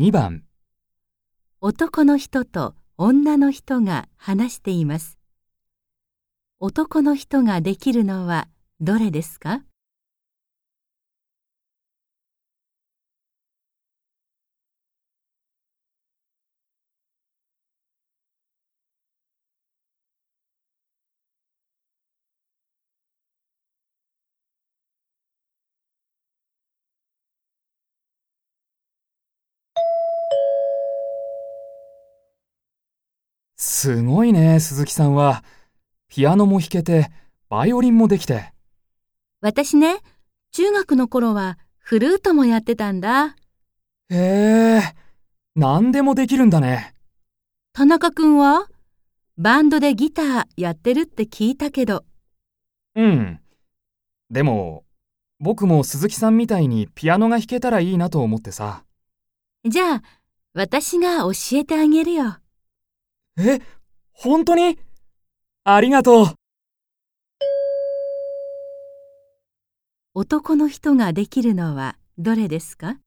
2番男の人と女の人が話しています。男の人ができるのはどれですか？すごいね、鈴木さんは。ピアノも弾けて、バイオリンもできて。私ね、中学の頃はフルートもやってたんだ。へえ、何でもできるんだね。田中くんはバンドでギターやってるって聞いたけど。うん。でも、僕も鈴木さんみたいにピアノが弾けたらいいなと思ってさ。じゃあ、私が教えてあげるよ。え、本当に？ありがとう。男の人ができるのはどれですか？